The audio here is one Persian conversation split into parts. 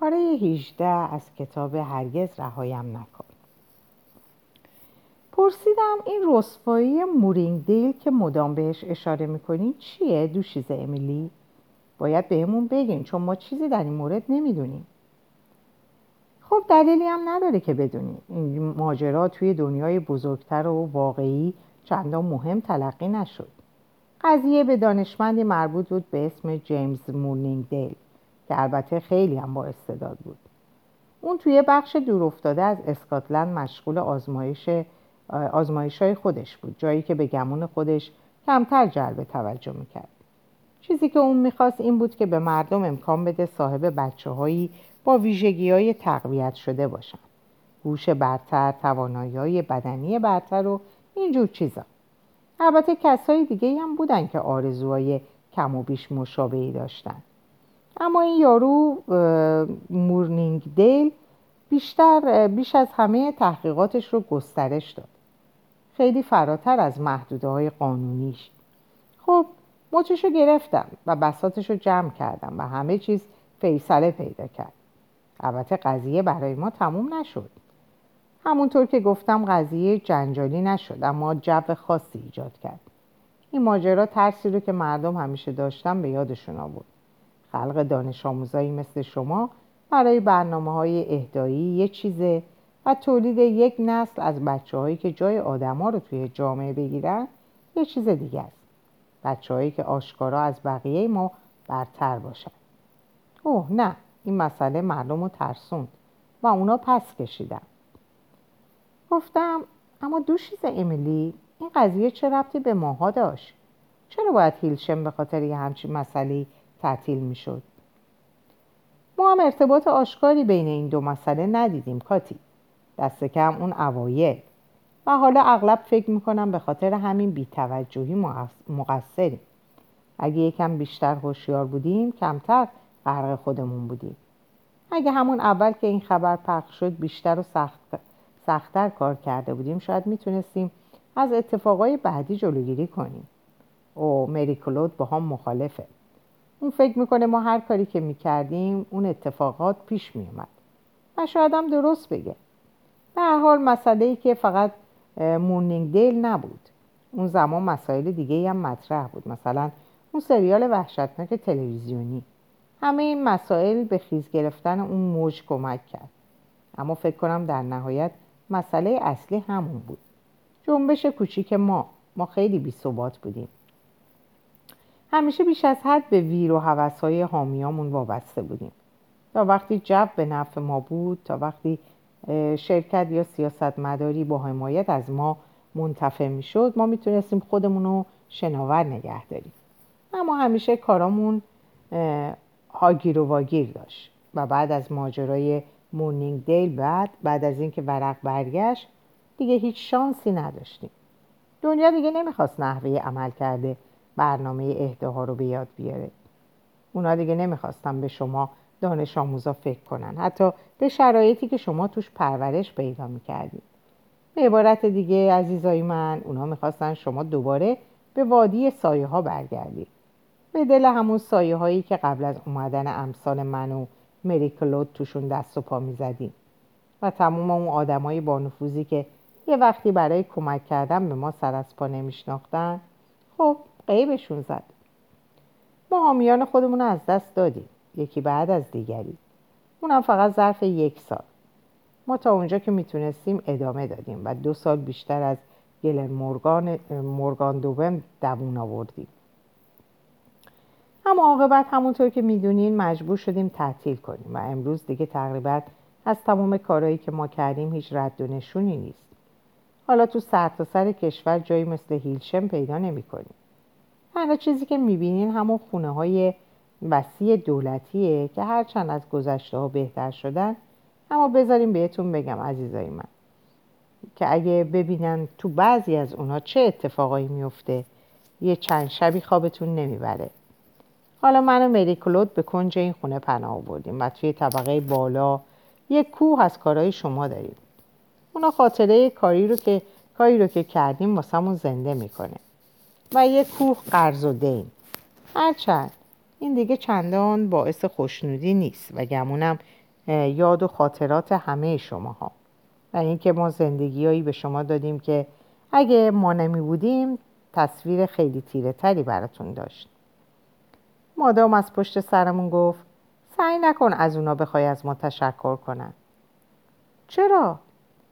پاره 18 از کتاب هرگز رهایم نکن. پرسیدم این رسوایی مورینگ دیل که مدام بهش اشاره می‌کنین چیه دوشیزه امیلی؟ باید بهمون بگین چون ما چیزی در این مورد نمی‌دونیم. خب دلیلی هم نداره که بدونیم این ماجرا توی دنیای بزرگتر و واقعی چندان مهم تلقی نشد. قضیه به دانشمندی مربوط بود به اسم جیمز مورنینگ دیل که البته خیلی هم با استعداد بود. اون توی بخش دور افتاده از اسکاتلند مشغول آزمایش آزمایش های خودش بود جایی که به گمون خودش کمتر جلب توجه می‌کرد. چیزی که اون می‌خواست این بود که به مردم امکان بده صاحب بچه هایی با ویژگی های تقویت شده باشن. گوش برتر، توانایی های بدنی برتر و اینجور چیزا. البته کسای دیگه هم بودن که آرزوهای کم و بیش مشابهی داشتن. اما این یارو مورنینگ دیل بیشتر بیش از همه تحقیقاتش رو گسترش داد. خیلی فراتر از محدوده های قانونیش. خب مچشو گرفتم و بساتش رو جمع کردم و همه چیز فیصله پیدا کرد. البته قضیه برای ما تموم نشد. همونطور که گفتم قضیه جنجالی نشد اما جو خاصی ایجاد کرد. این ماجرا ترسی رو که مردم همیشه داشتن به یادشون آورد. خلق دانش آموزایی مثل شما برای برنامه های اهدایی یه چیزه و تولید یک نسل از بچه هایی که جای آدما رو توی جامعه بگیرن یه چیز دیگه است. بچه هایی که آشکارا از بقیه ما برتر باشن. اوه نه این مسئله مردم رو ترسوند و اونا پس کشیدن. گفتم اما دوشیز امیلی این قضیه چه ربطی به ماها داشت؟ چرا باید هیلشم به خاطر یه همچین مسئله تعطیل می‌شد. ما هم ارتباط آشکاری بین این دو مسئله ندیدیم کاتی. دست کم اون اوایل. و حالا اغلب فکر می‌کنم به خاطر همین بیتوجهی مقصریم. اگه یکم بیشتر هوشیار بودیم کمتر غرق خودمون بودیم. اگه همون اول که این خبر پخش شد بیشتر و سخت سختتر کار کرده بودیم شاید می‌تونستیم از اتفاقای بعدی جلوگیری کنیم. او مری کلود با هم مخالفه. اون فکر می‌کنه ما هر کاری که می‌کردیم اون اتفاقات پیش میومد و شاید هم درست بگه به هر حال مسئله ای که فقط مورنینگ دیل نبود. اون زمان مسائل دیگه هم مطرح بود. مثلا اون سریال وحشتناک تلویزیونی. همه این مسائل به خیز گرفتن اون موج کمک کرد. اما فکر کنم در نهایت مسئله اصلی همون بود. جنبش کوچیک ما. ما خیلی بی بودیم. همیشه بیش از حد به ویر و های حامیامون وابسته بودیم. تا وقتی جو به نفع ما بود تا وقتی شرکت یا سیاست مداری با حمایت از ما منتفع می‌شد ما می‌تونستیم خودمون رو شناور نگه داریم. اما همیشه کارامون هاگیر و واگیر داشت و بعد از ماجرای مورنینگ دیل بعد بعد از اینکه ورق برگشت دیگه هیچ شانسی نداشتیم. دنیا دیگه نمی‌خواست نحوه عمل کرده برنامه اهداها رو به یاد بیاره. اونا دیگه نمی‌خواستن به شما دانش آموزا فکر کنن. حتی به شرایطی که شما توش پرورش پیدا می‌کردید. به عبارت دیگه عزیزای من اونا می‌خواستن شما دوباره به وادی سایه ها برگردید. به دل همون سایه هایی که قبل از اومدن امثال من و مری کلود توشون دست و پا می‌زدیم. و تمام اون آدمای با نفوذی که یه وقتی برای کمک کردن به ما سر از پا نمیشناختن خب قیبشون زد. ما حامیان خودمون از دست دادیم. یکی بعد از دیگری. اونم فقط ظرف یک سال. ما تا اونجا که می‌تونستیم ادامه دادیم و دو سال بیشتر از گلن مورگان, مورگان دوم دوون آوردیم. اما عاقبت همونطور که می‌دونین مجبور شدیم تعطیل کنیم و امروز دیگه تقریبا از تمام کارهایی که ما کردیم هیچ رد و نشونی نیست. حالا تو سرتاسر سر کشور جایی مثل هیلشم پیدا نمی کنیم. تنها چیزی که می‌بینین همون خونه های وسیع دولتیه که هرچند از گذشته ها بهتر شدن. اما بذاریم بهتون بگم عزیزای من که اگه ببینن تو بعضی از اونها چه اتفاقایی میفته یه چند شبی خوابتون نمی‌بره. حالا من و مری کلود به کنج این خونه پناه آوردیم و توی طبقه بالا یه کوه از کارهای شما داریم. اونا خاطره کاری رو که کاری رو که کردیم واسمون زنده می‌کنه. و یه کوه قرض و دین. هرچند این دیگه چندان باعث خوشنودی نیست و گمونم یاد و خاطرات همه شما ها و اینکه ما زندگیهایی به شما دادیم که اگه ما نمی بودیم تصویر خیلی تیره تری براتون داشت. مادام از پشت سرمون گفت سعی نکن از اونا بخوای از ما تشکر کنن. چرا؟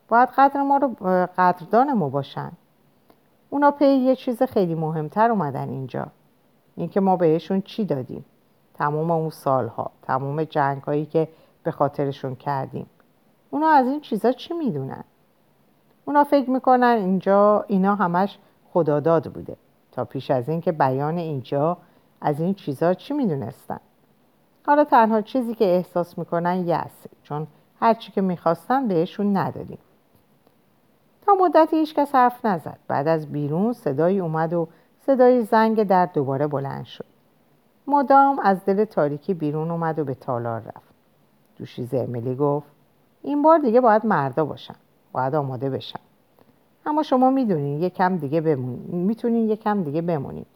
باید قدر ما رو قدردان ما باشن. اونا پی یه چیز خیلی مهمتر اومدن اینجا. اینکه ما بهشون چی دادیم؟ تمام اون سالها تمام جنگ هایی که به خاطرشون کردیم. اونا از این چیزا چی می‌دونن؟ اونا فکر می‌کنن اینجا اینا همش خداداد بوده. تا پیش از این که بیان اینجا از این چیزا چی می‌دونستن؟ حالا تنها چیزی که احساس می‌کنن یسه چون هرچی که می‌خواستن بهشون ندادیم. مدتی هیچکس حرف نزد. بعد از بیرون صدایی اومد و صدای زنگ در دوباره بلند شد. مدام از دل تاریکی بیرون اومد و به تالار رفت. دوشیزه امیلی گفت این بار دیگه باید مردا باشن باید آماده بشن اما شما می‌دونین یکم دیگه بمونین. می‌تونین یکم دیگه بمونین.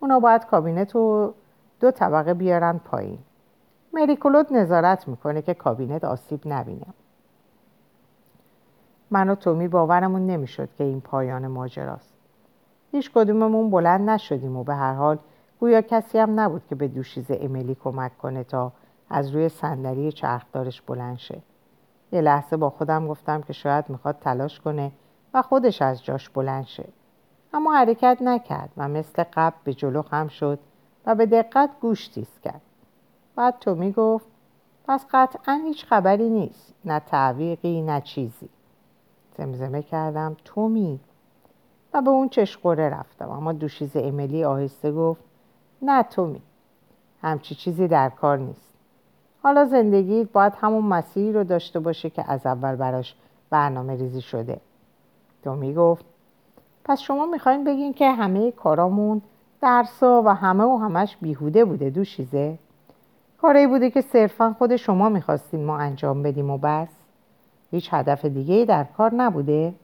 اونا باید کابینت رو دو طبقه بیارن پایین. مریکولوت نظارت می‌کنه که کابینت آسیب نبینه. من و تومی باورمون نمی‌شد که این پایان ماجراست. هیچ کدوممون بلند نشدیم و به هر حال گویا کسی هم نبود که به دوشیز امیلی کمک کنه تا از روی صندلی چرخدارش بلند شه. یه لحظه با خودم گفتم که شاید می‌خواد تلاش کنه و خودش از جاش بلند شه. اما حرکت نکرد و مثل قبل به جلو خم شد و به دقت گوش تیز کرد. بعد تو می‌گفت پس قطعا هیچ خبری نیست نه تعویقی نه چیزی. زمزمه کردم تومی. و به اون چشقوره رفتم. اما دوشیز امیلی آهسته گفت نه تومی همچی چیزی در کار نیست. حالا زندگی باید همون مسیری رو داشته باشه که از اول براش برنامه ریزی شده. تومی گفت پس شما می‌خواین بگین که همه کارامون درسا و همه و همش بیهوده بوده دوشیزه؟ کاری بوده که صرفا خود شما می‌خواستین ما انجام بدیم و بس. هیچ هدف دیگه در کار نبوده.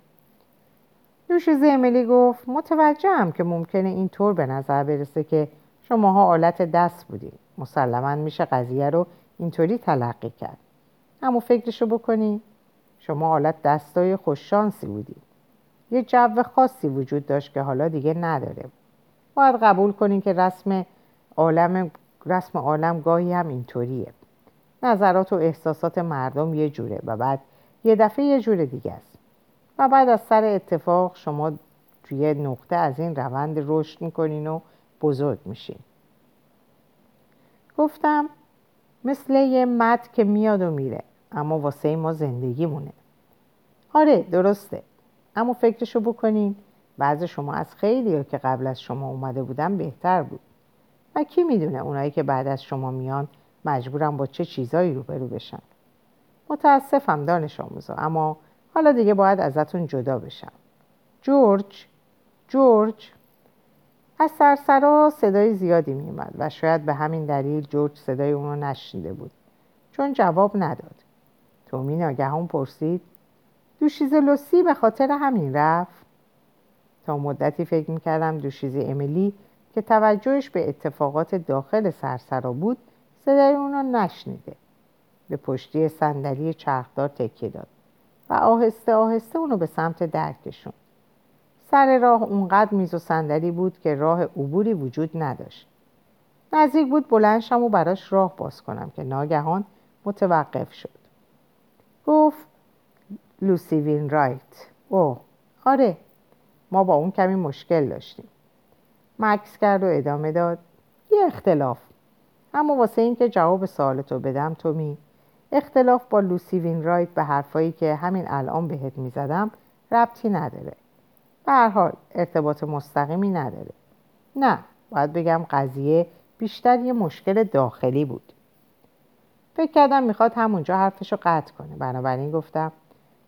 دوشیزه امیلی گفت متوجهم که ممکنه اینطور به نظر برسه که شماها آلت دست بودید. مسلما میشه قضیه رو اینطوری تلقی کرد. اما فکرشو بکنی شما آلت دستای خوششانسی بودید. یه جو خاصی وجود داشت که حالا دیگه نداره. باید قبول کنین که رسم عالم رسم عالم گاهی هم اینطوریه. نظرات و احساسات مردم یه جوره و بعد یه دفعه یه جور دیگه است. و بعد از سر اتفاق شما توی نقطه از این روند رشد می‌کنین و بزرگ میشین. گفتم مثل یه مد که میاد و میره اما واسه ما زندگی مونه. آره درسته. اما فکرشو بکنین بعض شما از خیلی که قبل از شما اومده بودن بهتر بود. و کی می‌دونه اونایی که بعد از شما میان مجبورم با چه چیزایی روبرو بشن؟ متاسفم دانش آموزا اما حالا دیگه باید ازتون جدا بشم. جورج جورج. از سرسرا صدای زیادی میومد و شاید به همین دلیل جورج صدای اونو نشنیده بود. چون جواب نداد. تومی ناگهان پرسید دوشیز لوسی به خاطر همین رفت؟ تا مدتی فکر می‌کردم دوشیز امیلی که توجهش به اتفاقات داخل سرسرا بود صدای اونو نشنیده. به پشتی صندلی چرخدار تکیه داد و آهسته آهسته اونو به سمت در کشون سر راه اونقدر میز و صندلی بود که راه عبوری وجود نداشت. نزدیک بود بلندشم و براش راه باز کنم که ناگهان متوقف شد. گفت لوسی وین رایت اوه آره ما با اون کمی مشکل داشتیم. مکس کرد و ادامه داد یه اختلاف اما واسه اینکه جواب سوالتو بدم تومی اختلاف با لوسی وین رایت به حرفایی که همین الان بهت می‌زدم ربطی نداره. به هر حال ارتباط مستقیمی نداره. نه باید بگم قضیه بیشتر یه مشکل داخلی بود. فکر کردم می‌خواد همونجا حرفشو قطع کنه. بنابراین گفتم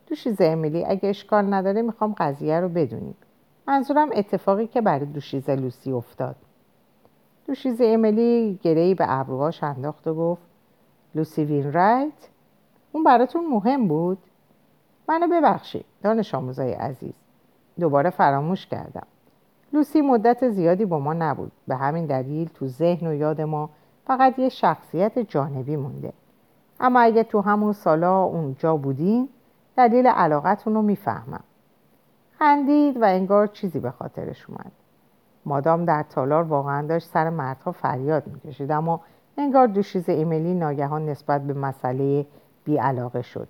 دوشیزه امیلی اگه اشکال نداره می‌خوام قضیه رو بدونیم. منظورم اتفاقی که برای دوشیزه لوسی افتاد. دوشیزه امیلی گرهی به ابروهاش انداخت و گفت لوسی وین رایت اون براتون مهم بود. منو ببخشید دانش آموزای عزیز. دوباره فراموش کردم. لوسی مدت زیادی با ما نبود. به همین دلیل تو ذهن و یاد ما فقط یه شخصیت جانبی مونده. اما اگه تو همون سالا اونجا بودین دلیل علاقتون رو می‌فهمم. خندید و انگار چیزی به خاطرش اومد. مادام در تالار واقعا داشت سر مردها فریاد می‌کشید اما انگار دوشیزه امیلی ناگهان نسبت به مسئله بی‌علاقه شد.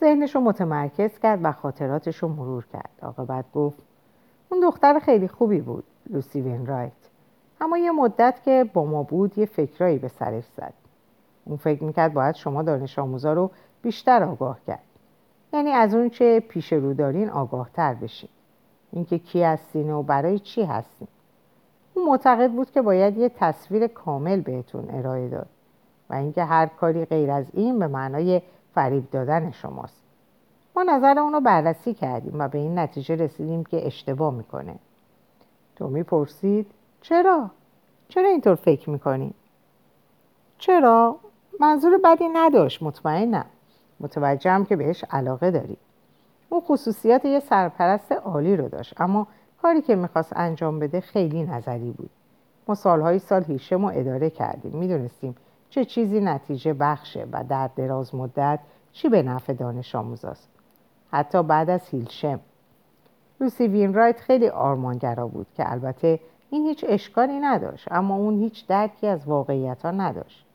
ذهنش رو متمرکز کرد و خاطراتش رو مرور کرد. عاقبت گفت اون دختر خیلی خوبی بود لوسی وینرایت. اما یه مدت که با ما بود یه فکرایی به سرش زد. اون فکر می‌کرد باید شما دانش آموزا رو بیشتر آگاه کرد. یعنی از اون چه پیش رو دارین آگاه تر بشین. اینکه کی هستین و برای چی هستین. اون معتقد بود که باید یه تصویر کامل بهتون ارائه داد و اینکه هر کاری غیر از این به معنای فریب دادن شماست ما نظر اونو بررسی کردیم و به این نتیجه رسیدیم که اشتباه می‌کنه تو می‌پرسید چرا؟ چرا اینطور فکر می‌کنی؟ چرا؟ منظور بدی نداشت مطمئنم متوجهم که بهش علاقه داری اون خصوصیات یه سرپرست عالی رو داشت اما کاری که می‌خواست انجام بده خیلی نظری بود. ما سالهای سال هیلشم رو اداره کردیم. می‌دونستیم چه چیزی نتیجه بخشه و در دراز مدت چی به نفع دانش آموزاست حتی بعد از هیلشم. لوسی وینرایت خیلی آرمانگرا بود که البته این هیچ اشکالی نداشت اما اون هیچ درکی از واقعیت ها نداشت.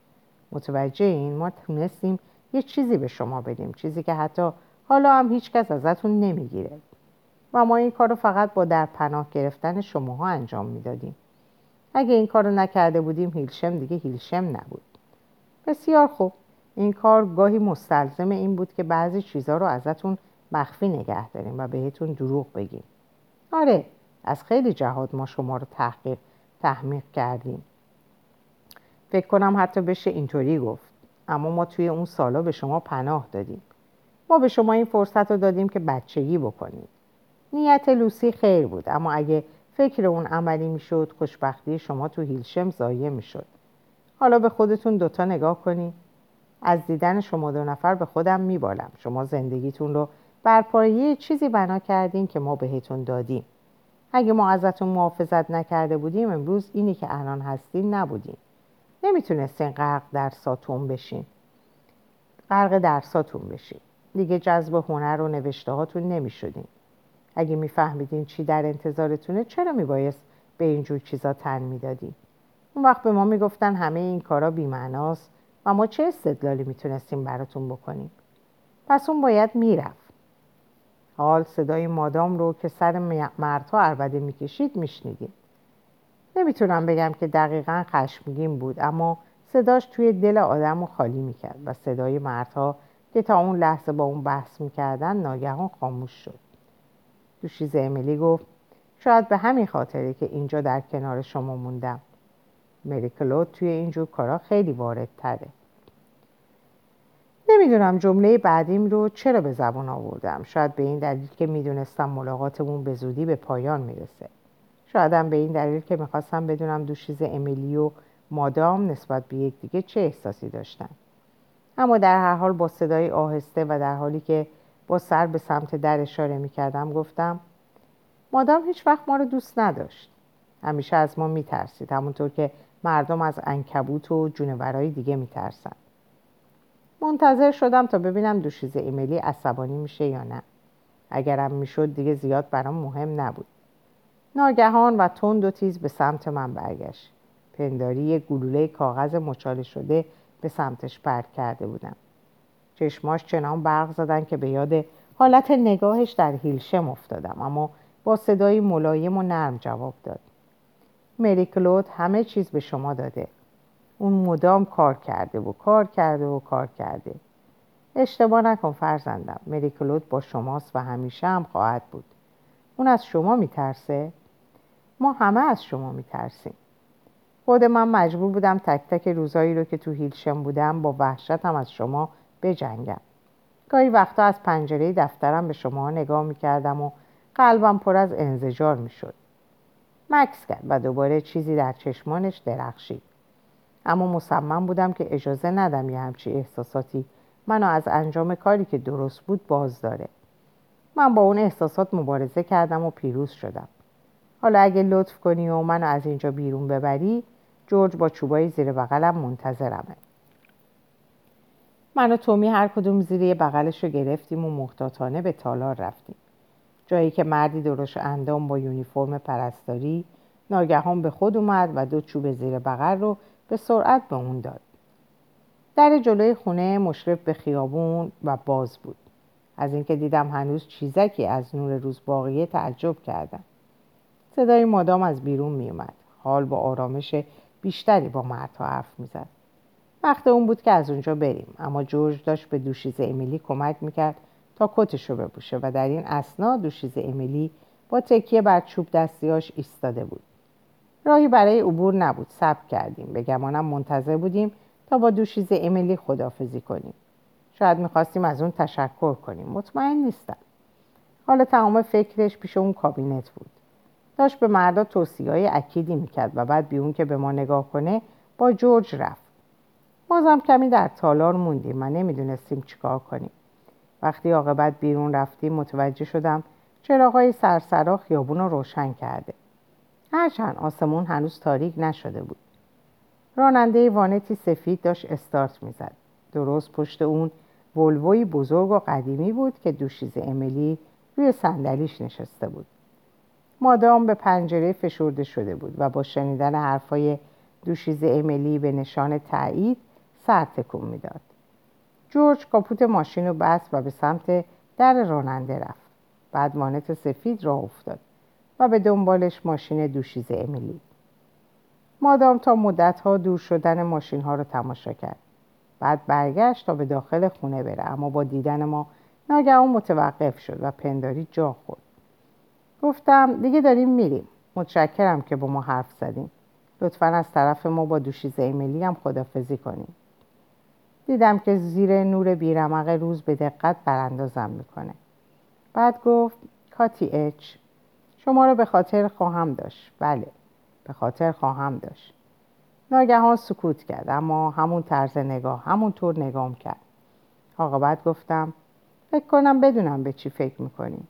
متوجه این ما تونستیم یه چیزی به شما بدیم چیزی که حتی حالا هم هیچکس ازتون نمی‌گیره. و ما این کار رو فقط با در پناه گرفتن شماها انجام می‌دادیم. اگه این کار رو نکرده بودیم هیلشم دیگه هیلشم نبود. بسیار خوب. این کار گاهی مستلزم این بود که بعضی چیزها رو ازتون مخفی نگه داریم و بهتون دروغ بگیم. آره از خیلی جهات ما شما رو تحقیق تحمیق کردیم. فکر کنم حتی بشه اینطوری گفت. اما ما توی اون سالا به شما پناه دادیم. ما به شما این فرصت رو دادیم که بچگی بکنید. نیت لوسی خیر بود اما اگه فکر اون عملی می‌شد خوشبختی شما تو هیلشم زایه می‌شد. حالا به خودتون دوتا نگاه کنید از دیدن شما دو نفر به خودم میبالم. شما زندگیتون رو بر پایه چیزی بنا کردین که ما بهتون دادیم. اگه ما ازتون محافظت نکرده بودیم امروز اینی که الان هستین نبودیم نمی‌تونستین غرق در ساتون بشین. غرق در ساتون بشین. دیگه جذب هنر و نوشته هاتون نمی‌شدین. اگه میفهمیدین چی در انتظارتونه چرا میبایست به اینجور چیزا تن می‌دادین؟ اون وقت به ما می‌گفتن همه این کارا بیمعناست و ما چه استدلالی می‌تونستیم براتون بکنیم؟ پس اون باید می‌رفت. حال صدای مادام رو که سر مردها عربده می‌کشید میشنیدیم. نمی‌تونم بگم که دقیقا خشمگین بود اما صداش توی دل آدم رو خالی می‌کرد و صدای مردها که تا اون لحظه با اون بحث می‌کردن ناگهان خاموش شد. دوشیز امیلی گفت شاید به همین خاطره که اینجا در کنار شما موندم. مریکلود توی اینجور کارا خیلی وارد تره نمی‌دونم جمله بعدیم رو چرا به زبان آوردم. شاید به این دلیل که می‌دونستم ملاقاتمون به زودی به پایان می‌رسه. شایدم به این دلیل که می‌خواستم بدونم دوشیز امیلی و مادام نسبت به یکدیگه چه احساسی داشتن. اما در هر حال با صدای آهسته و در حالی که با سر به سمت در اشاره می‌کردم گفتم مادام هیچ وقت ما رو دوست نداشت. همیشه از ما میترسید همونطور که مردم از انکبوت و جونورهای دیگه میترسن. منتظر شدم تا ببینم دوشیزه ایمیلی عصبانی میشه یا نه. اگرم می‌شد دیگه زیاد برام مهم نبود. ناگهان و تند و تیز به سمت من برگشت. پنداری یک گلوله کاغذ مچاله شده به سمتش پرت کرده بودم. چشماش چنان برق زدن که به یاد حالت نگاهش در هیلشم افتادم. اما با صدایی ملایم و نرم جواب داد. مری کلود همه چیز به شما داده. اون مدام کار کرده و کار کرده و کار کرده. اشتباه نکن فرزندم. مری کلود با شماست و همیشه هم خواهد بود. اون از شما میترسه؟ ما همه از شما میترسیم. خود من مجبور بودم تک تک روزایی رو که تو هیلشم بودم با وحشتم از شما بجنگم. گاهی وقتا از پنجره دفترم به شما نگاه می‌کردم و قلبم پر از انزجار می‌شد. مکس کرد و دوباره چیزی در چشمانش درخشید. اما مصمم بودم که اجازه ندم یه همچی احساساتی. منو از انجام کاری که درست بود باز داره. من با اون احساسات مبارزه کردم و پیروز شدم. حالا اگه لطف کنی و منو از اینجا بیرون ببری جورج با چوبای زیر بغلم منتظرمه. من و تومی هر کدوم زیر بغلش رو گرفتیم و محتاطانه به تالار رفتیم. جایی که مردی درش اندام با یونیفرم پرستاری ناگهان به خود اومد و دو چوب زیر بغل رو به سرعت به اون داد. در جلوی خونه مشرف به خیابون و باز بود. از اینکه دیدم هنوز چیزکی از نور روز باقیه تعجب کردم. صدای مادام از بیرون می اومد حال با آرامش بیشتری با مردها حرف می‌زد. وقت اون بود که از اونجا بریم. اما جورج داشت به دوشیز امیلی کمک می‌کرد تا کتش رو بپوشه و در این اسنا دوشیز امیلی با تکیه بر چوب دستیاش ایستاده بود. راهی برای عبور نبود. صبر کردیم. به گمانم منتظر بودیم تا با دوشیز امیلی خدافزی کنیم. شاید می‌خواستیم از اون تشکر کنیم. مطمئن نیستم. حالا تمام فکرش پیش اون کابینت بود. داشت به مردا توصیه های اکیدی می‌کرد و بعد بیون که به ما نگاه کنه با جورج رفت. بازم کمی در تالار موندیم و نمی‌دونستیم چیکار کنیم. وقتی عاقبت بیرون رفتیم متوجه شدم چراغای سرسرا خیابون رو روشن کرده. هرچند آسمون هنوز تاریک نشده بود. راننده وانتی سفید داشت استارت می‌زد. درست پشت اون ولووی بزرگ و قدیمی بود که دوشیز امیلی روی صندلیش نشسته بود. مادام به پنجره فشرده شده بود و با شنیدن حرفای دوشیز امیلی به نشان تایید سر تکون می‌داد. جورج کاپوت ماشین رو بست و به سمت در راننده رفت. بعد وانت سفید راه افتاد و به دنبالش ماشین دوشیز امیلی. مادام تا مدتها دور شدن ماشین ها رو تماشا کرد. بعد برگشت تا به داخل خونه بره اما با دیدن ما ناگهان متوقف شد و پنداری جا خورد. گفتم دیگه داریم میریم. متشکرم که با ما حرف زدیم لطفا از طرف ما با دوشیز ایمیلی هم خدافزی کنیم دیدم که زیر نور بیرمق روز به دقت براندازم می‌کنه. بعد گفت کاتی اچ شما رو به خاطر خواهم داشت. بله به خاطر خواهم داشت. ناگهان سکوت کرد اما همون طرز نگاه همون طور نگام کرد. بعد گفتم فکر کنم بدونم به چی فکر می‌کنیم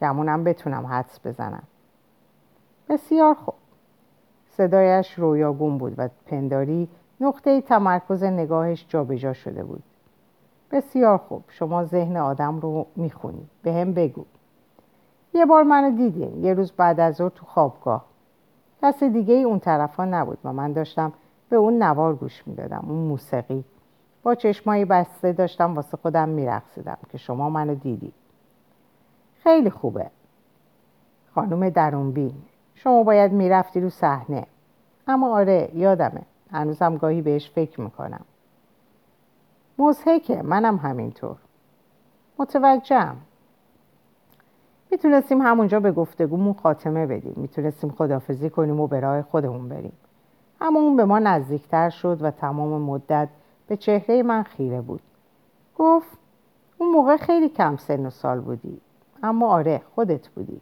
گمونم بتونم حدس بزنم. بسیار خوب. صدایش رویاگون بود و پنداری نقطه تمرکز نگاهش جابجا شده بود. بسیار خوب شما ذهن آدم رو می‌خونی به هم بگو. یه بار منو دیدین یه روز بعد از ظهر تو خوابگاه. کس دیگه ای اون طرفا نبود و من داشتم به اون نوار گوش می‌دادم اون موسیقی. با چشمایی بسته داشتم واسه خودم میرقصیدم که شما منو دیدی خیلی خوبه. خانم درونبین شما باید می‌رفتی رو صحنه. اما آره یادمه. هنوزم گاهی بهش فکر می‌کنم. مزهکه منم همینطور. متوجهم. می‌تونستیم همونجا به گفتگومون خاتمه بدیم. می‌تونستیم خدافزی کنیم و به راه خودمون بریم. اما اون به ما نزدیکتر شد و تمام مدت به چهره من خیره بود. گفت اون موقع خیلی کم سن و سال بودی اما آره خودت بودی.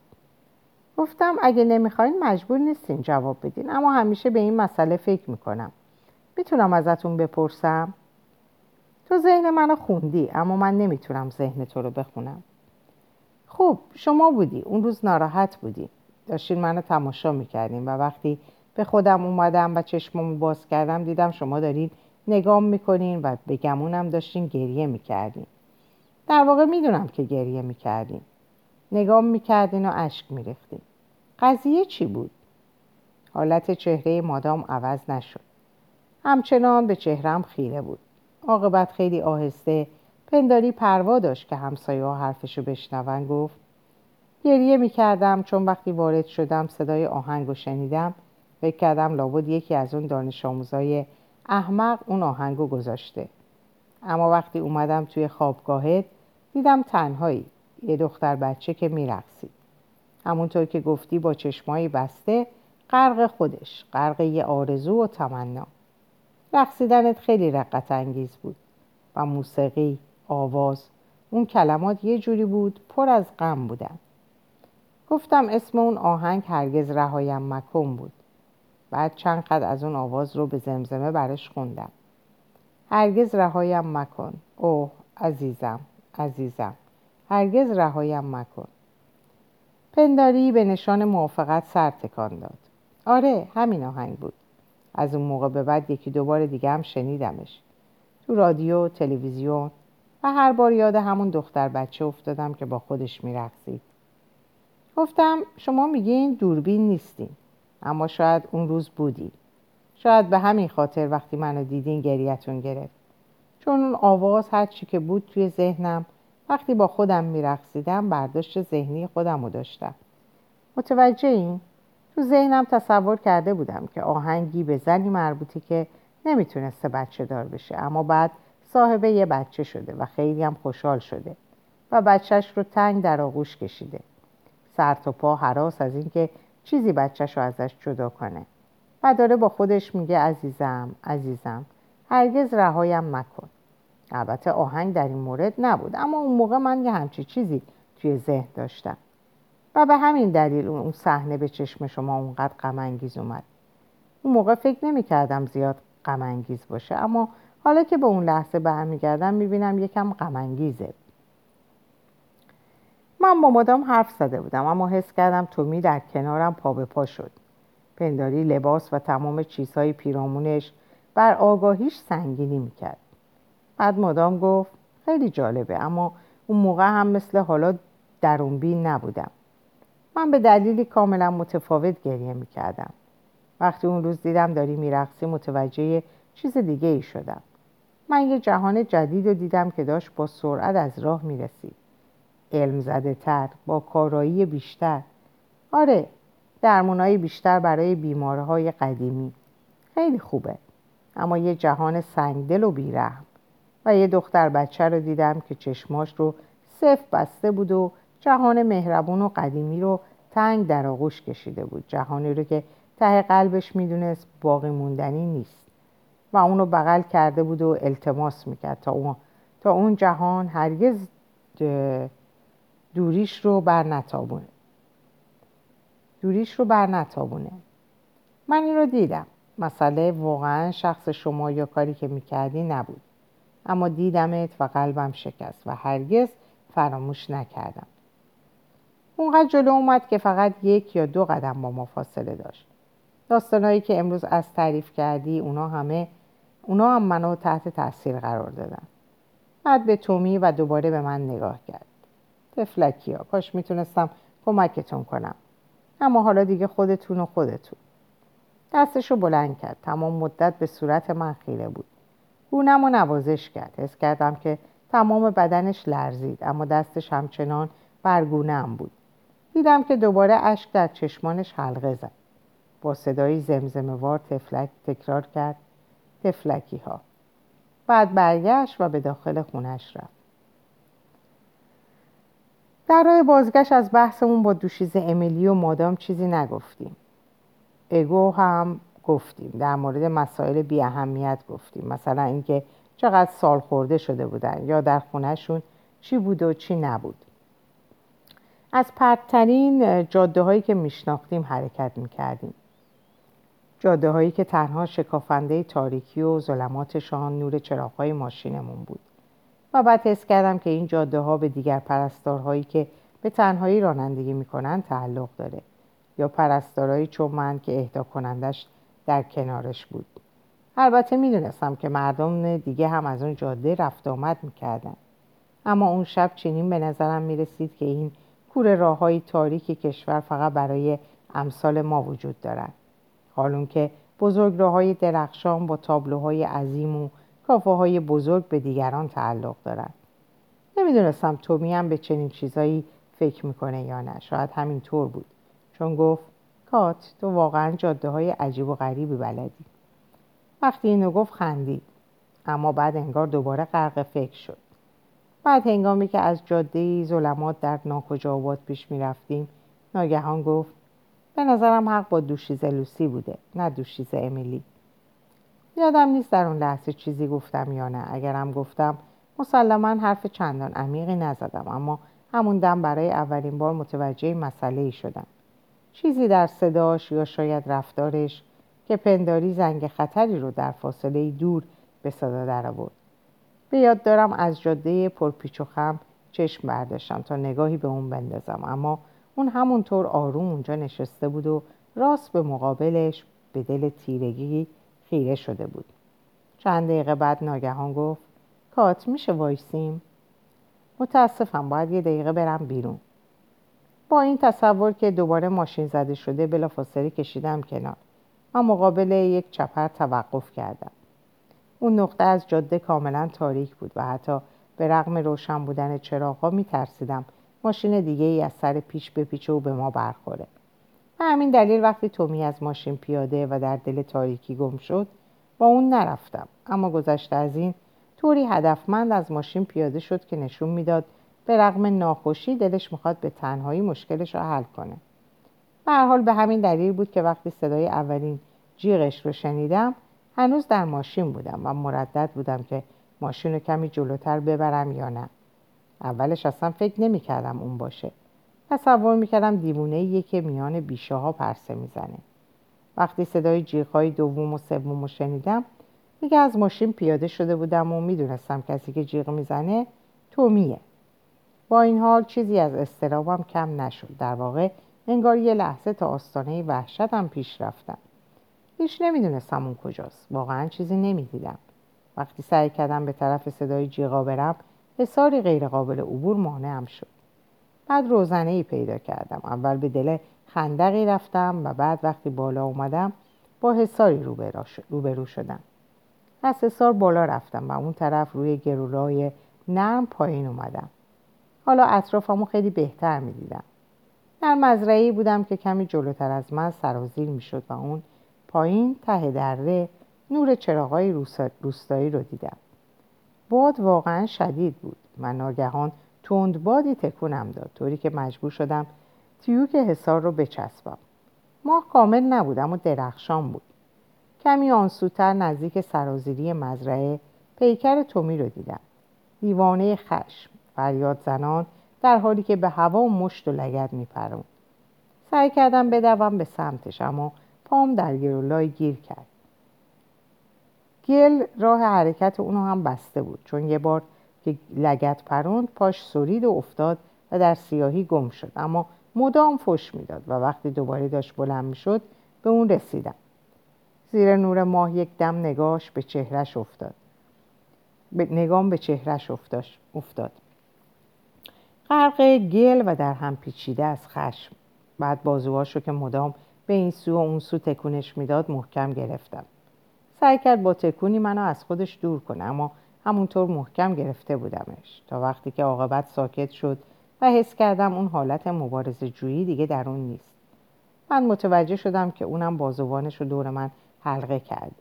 گفتم اگه نمی‌خواین مجبور نیستین جواب بدین اما همیشه به این مسئله فکر می‌کنم. می‌تونم ازتون بپرسم؟ تو ذهن منو خوندی اما من نمی‌تونم ذهن تو رو بخونم. خب شما بودی اون روز ناراحت بودی. داشتین منو تماشا می‌کردیم و وقتی به خودم اومدم و چشممو باز کردم دیدم شما دارین نگام می‌کنین و به گمونم داشتین گریه می‌کردین. در واقع می‌دونم که گریه می‌کردین. نگام می‌کردین و اشک میریختین. قضیه چی بود؟ حالت چهره مادام عوض نشد. همچنان به چهرم خیره بود. عاقبت خیلی آهسته پنداری پروا داشت که همسایه ها حرفشو بشنون گفت گریه می کردم چون وقتی وارد شدم صدای آهنگ رو شنیدم فکر کردم لابد یکی از اون دانش آموزای احمق اون آهنگو گذاشته. اما وقتی اومدم توی خوابگاهت دیدم تنهایی یه دختر بچه که میرقصید همونطور که گفتی با چشمایی بسته غرق خودش غرق یه آرزو و تمنا. رقصیدنت خیلی رقت انگیز بود. و موسیقی آواز اون کلمات یه جوری بود پر از غم بودن. گفتم اسم اون آهنگ هرگز رهایم مکن بود. بعد چند قد از اون آواز رو به زمزمه برش خوندم. هرگز رهایم مکن. اوه عزیزم عزیزم. هرگز رهایم مکن. پنداری به نشان موافقت سر تکان داد. آره همین آهنگ بود. از اون موقع به بعد یکی دوبار دیگه هم شنیدمش. تو رادیو تلویزیون و هر بار یاد همون دختر بچه افتادم که با خودش میرقصید. گفتم شما میگین دوربین نیستین اما شاید اون روز بودی. شاید به همین خاطر وقتی منو دیدین گریتون گرفت. چون اون آواز هر چی که بود توی ذهنم وقتی با خودم میرقصیدم برداشت ذهنی خودم رو داشتم. متوجه این؟ تو ذهنم تصور کرده بودم که آهنگی به زنی مربوطه که نمی‌تونسته بچه دار بشه اما بعد صاحبه یه بچه شده و خیلی هم خوشحال شده و بچهش رو تنگ در آغوش کشیده. سر تا پا حراس از اینکه چیزی بچهش رو ازش جدا کنه. و داره با خودش میگه عزیزم عزیزم هرگز رهایم نکن البته آهنگ در این مورد نبود اما اون موقع من یه همچی چیزی توی ذهن داشتم. و به همین دلیل اون صحنه به چشم شما اونقدر غم انگیز اومد. اون موقع فکر نمی کردم زیاد غم انگیز باشه اما حالا که به اون لحظه برمیگردم می‌بینم یکم غم انگیزه من با مدام حرف زده بودم اما حس کردم تومی در کنارم پا به پا شد. پنداری لباس و تمام چیزهای پیرامونش بر آگاهیش سنگینی می‌کرد. بعد مدام گفت خیلی جالبه اما اون موقع هم مثل حالا درونبین نبودم. من به دلیلی کاملا متفاوت گریه می‌کردم. وقتی اون روز دیدم داری میرقصی متوجه چیز دیگه ای شدم. من یه جهان جدید رو دیدم که داشت با سرعت از راه می‌رسید. علم زده تر با کارایی بیشتر. آره درمونای بیشتر برای بیمارهای قدیمی. خیلی خوبه. اما یه جهان سنگدل و بیرحم. و یه دختر بچه رو دیدم که چشماش رو صف بسته بود و جهان مهربون و قدیمی رو تنگ در آغوش کشیده بود. جهانی رو که ته قلبش می‌دونست باقی موندنی نیست و اونو بغل کرده بود و التماس می‌کرد تا اون, تا اون جهان هرگز دوریش رو بر نتابونه. دوریش رو بر نتابونه. من این رو دیدم. مسئله واقعا شخص شما یا کاری که می‌کردی نبود. اما دیدمت و قلبم شکست و هرگز فراموش نکردم. اونقدر جلو اومد که فقط یک یا دو قدم با ما فاصله داشت. داستانهایی که امروز از تعریف کردی اونا همه اونا هم منو تحت تاثیر قرار دادن. بعد به تومی و دوباره به من نگاه کرد. تفلکی ها کاش می‌تونستم کمکتون کنم. اما حالا دیگه خودتون و خودتون. دستشو بلند کرد. تمام مدت به صورت من خیره بود. گونم و نوازش کرد. حس کردم که تمام بدنش لرزید اما دستش همچنان برگونه بود. دیدم که دوباره اشک در چشمانش حلقه زد. با صدایی زمزمه وار تفلک تکرار کرد. تفلکی ها بعد برگشت و به داخل خونش رفت. در راه بازگشت از بحثمون با دوشیز امیلی و مادام چیزی نگفتیم. اگو هم گفتیم. در مورد مسائل بی اهمیت گفتیم. مثلا اینکه چقدر سال خورده شده بودن یا در خونهشون چی بود و چی نبود. از پرترین جاده هایی که میشناختیم حرکت می‌کردیم. جاده هایی که تنها شکافنده تاریکی و ظلماتشان نور چراغهای ماشینمون بود. و بعد حس کردم که این جاده ها به دیگر پرستارهایی که به تنهایی رانندگی می‌کنن تعلق داره. یا پرستارهایی چون من که اهدا کنندش در کنارش بود. البته می‌دونستم که مردم دیگه هم از اون جاده رفت آمد می‌کردن. اما اون شب چنین به نظرم می‌رسید که این کور راه های تاریک کشور فقط برای امثال ما وجود دارند حالون که بزرگ راه های درخشان با تابلوهای عظیم و کافه های بزرگ به دیگران تعلق دارند. نمی‌دونستم تومی هم به چنین چیزایی فکر می‌کنه یا نه. شاید همین طور بود. چون گفت کات تو واقعا جاده های عجیب و غریبی بلدی. وقتی اینو گفت خندید. اما بعد انگار دوباره غرق فکر شد. بعد هنگامی که از جاده ظلمات در ناکجا آباد پیش می‌رفتیم ناگهان گفت به نظرم حق با دوشیزه لوسی بوده نه دوشیزه امیلی. یادم نیست در اون لحظه چیزی گفتم یا نه. اگرم گفتم مسلما حرف چندان عمیقی نزدم اما همون دم برای اولین بار متوجه مسئله ای شدم. چیزی در صداش یا شاید رفتارش که پنداری زنگ خطری رو در فاصله دور به صدا در آورد به یاد دارم از جاده پرپیچ و خم چشم برداشتم تا نگاهی به اون بندازم. اما اون همونطور آروم اونجا نشسته بود و راست به مقابلش به دل تیرگی خیره شده بود. چند دقیقه بعد ناگهان گفت کات میشه وایسیم؟ متاسفم باید یه دقیقه برم بیرون. با این تصور که دوباره ماشین زده شده بلافاصله کشیدم کنار. و مقابل یک چپر توقف کردم. اون نقطه از جاده کاملا تاریک بود و حتی به رغم روشن بودن چراغها میترسیدم. ماشین دیگه ای از سر پیش بپیچه و به ما برخوره. و همین دلیل وقتی تومی از ماشین پیاده و در دل تاریکی گم شد با اون نرفتم. اما گذشته از این طوری هدفمند از ماشین پیاده شد که نشون می‌داد به رغم ناخوشی دلش می‌خواد به تنهایی مشکلش را حل کنه. به حال به همین دلیل بود که وقتی صدای اولین جیغش رو شنیدم هنوز در ماشین بودم و مردد بودم که ماشین رو کمی جلوتر ببرم یا نه. اولش اصلا فکر نمی کردم اون باشه. تصور می کردم دیوونه که میان بیشه ها پرسه می‌زنه. وقتی صدای جیغهای دوم و سوم رو شنیدم دیگه از ماشین پیاده شده بودم و می‌دونستم کسی که جیغ می‌زنه تومیه. با این حال چیزی از استرابم کم نشد. در واقع انگار یه لحظه تا آستانه وحشتم پیش رفتم. هیچ نمی‌دونستم اون کجاست. واقعا چیزی نمی‌دیدم. وقتی سعی کردم به طرف صدای جیغا برم حساری غیرقابل عبور مانعم شد. بعد روزنه ای پیدا کردم. اول به دل خندقی رفتم و بعد وقتی بالا اومدم با حساری روبرو شدم. از حسار بالا رفتم و اون طرف روی گرولای نرم پایین اومدم. حالا اطرافمو خیلی بهتر می‌دیدم. در مزرعی بودم که کمی جلوتر از من سرازیر می‌شد و اون پایین ته دره نور چراغای روستایی رو دیدم. باد واقعا شدید بود. من ناگهان تند بادی تکونم داد. طوری که مجبور شدم تیوک حسار رو بچسبم. ماه کامل نبودم و درخشان بود. کمی آنسوتر نزدیک سرازیری مزرعه پیکر تومی رو دیدم. دیوانه خشم. فریاد زنان در حالی که به هوا و مشت و لگد میپرون سعی کردم بدوم به سمتش اما پام در گرولای گیر کرد. گل راه حرکت اونو هم بسته بود چون یه بار که لگت پروند پاش سرید و افتاد و در سیاهی گم شد. اما مدام فش می‌داد و وقتی دوباره داشت بلند می‌شد به اون رسیدم. زیر نور ماه یک دم نگاش به چهرش افتاد. به نگام به چهرش افتاد. غرق گل و در هم پیچیده از خشم. بعد بازوهاشو که مدام به این سو و اون سو تکونش می‌داد محکم گرفتم. سعی کرد با تکونی منو از خودش دور کنه اما همونطور محکم گرفته بودمش. تا وقتی که عاقبت ساکت شد و حس کردم اون حالت مبارزه جویی دیگه در اون نیست. من متوجه شدم که اونم بازوانش رو دور من حلقه کرد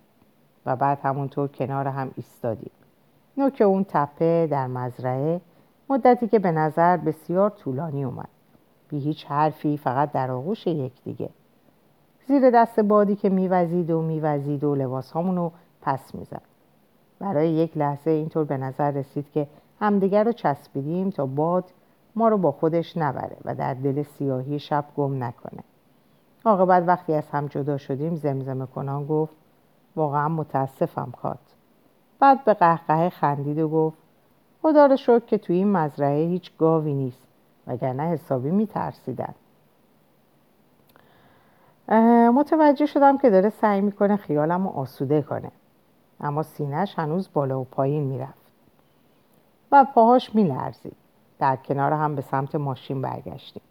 و بعد همونطور کنار هم ایستادیم. نوک اون تپه در مزرعه مدتی که به نظر بسیار طولانی اومد. بی هیچ حرفی فقط در آغوش یکدیگه زیر دست بادی که میوزید و میوزید و لباس رو پس می‌زد. برای یک لحظه اینطور به نظر رسید که همدیگر رو چسبیدیم تا باد ما رو با خودش نبره و در دل سیاهی شب گم نکنه. عاقبت وقتی از هم جدا شدیم زمزمه کنان گفت واقعا متاسفم کات. بعد به قهقه خندید و گفت خدا رو شکر که توی این مزرعه هیچ گاوی نیست وگرنه حسابی میترسیدن. متوجه شدم که داره سعی می‌کنه خیالم رو آسوده کنه. اما سینهش هنوز بالا و پایین می‌رفت. و پاهاش میلرزید. در کنار هم به سمت ماشین برگشتیم.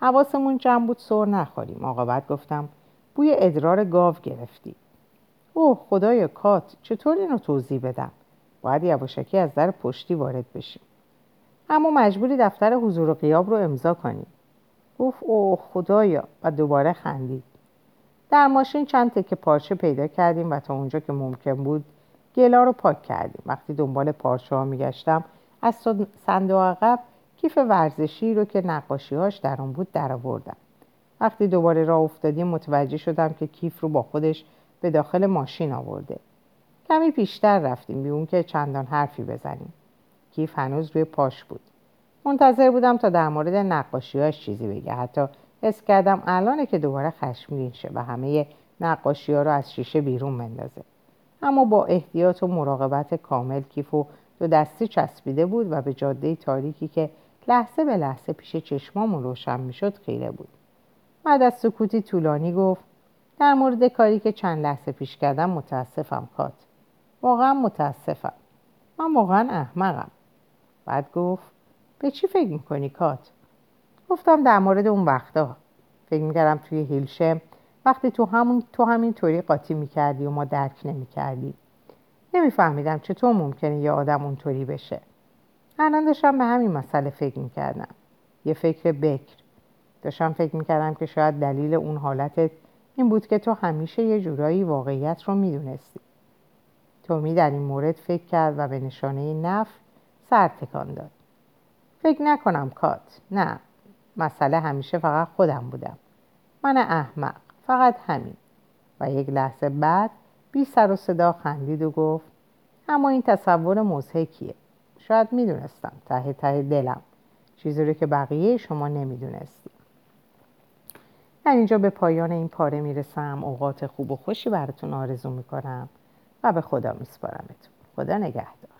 حواسمون جمع بود سر نخوریم. آقا گفتم بوی ادرار گاو گرفتی. اوه خدای کات چطور اینو توضیح بدم؟ باید یواشکی از در پشتی وارد بشیم. اما مجبوری دفتر حضور و قیاب رو امضا کنیم. گفت اوه خدایا. و دوباره خندید. در ماشین چند تکه پارچه پیدا کردیم و تا اونجا که ممکن بود گلا رو پاک کردیم. وقتی دنبال پارچه ها میگشتم از صندوق عقب کیف ورزشی رو که نقاشیهاش در آن بود درآوردم. وقتی دوباره راه افتادیم متوجه شدم که کیف رو با خودش به داخل ماشین آورده. کمی پیشتر رفتیم بی اون که چندان حرفی بزنیم. کیف هنوز روی پاش بود. منتظر بودم تا در مورد نقاشیهاش چیزی بگه. حتی حس کردم الانه که دوباره خشمگین شه و همه نقاشی ها رو از شیشه بیرون بندازه. اما با احتیاط و مراقبت کامل کیف و دو دستی چسبیده بود و به جاده تاریکی که لحظه به لحظه پیش چشمامون روشن می‌شد خیره بود. بعد از سکوتی طولانی گفت در مورد کاری که چند لحظه پیش کردم متاسفم کات. واقعا متاسفم. من واقعا احمقم. بعد گفت به چی فکر می‌کنی کات؟ گفتم در مورد اون وقتا. فکر می‌کردم توی هیلشم وقتی تو همون تو همین طوری قاطی می‌کردی و ما درک نمی‌کردی. نمیفهمیدم چطور ممکنه یه آدم اونطوری بشه. الان داشتم به همین مسئله فکر می‌کردم. یه فکر بکر. داشتم فکر می‌کردم که شاید دلیل اون حالتت این بود که تو همیشه یه جورایی واقعیت رو می‌دونستی. تومی در این مورد فکر کرد و به نشانه نف سر تکان داد. فکر نکنم کات. نه. مسئله همیشه فقط خودم بودم. من احمق فقط همین. و یک لحظه بعد بی سر و صدا خندید و گفت اما این تصور مزهکیه شاید می‌دونستم ته ته دلم. چیزی رو که بقیه شما نمی‌دونستیم در اینجا به پایان این پاره می‌رسم. اوقات خوب و خوشی براتون آرزو می‌کنم و به خدا میسپارمتون. خدا نگهدار.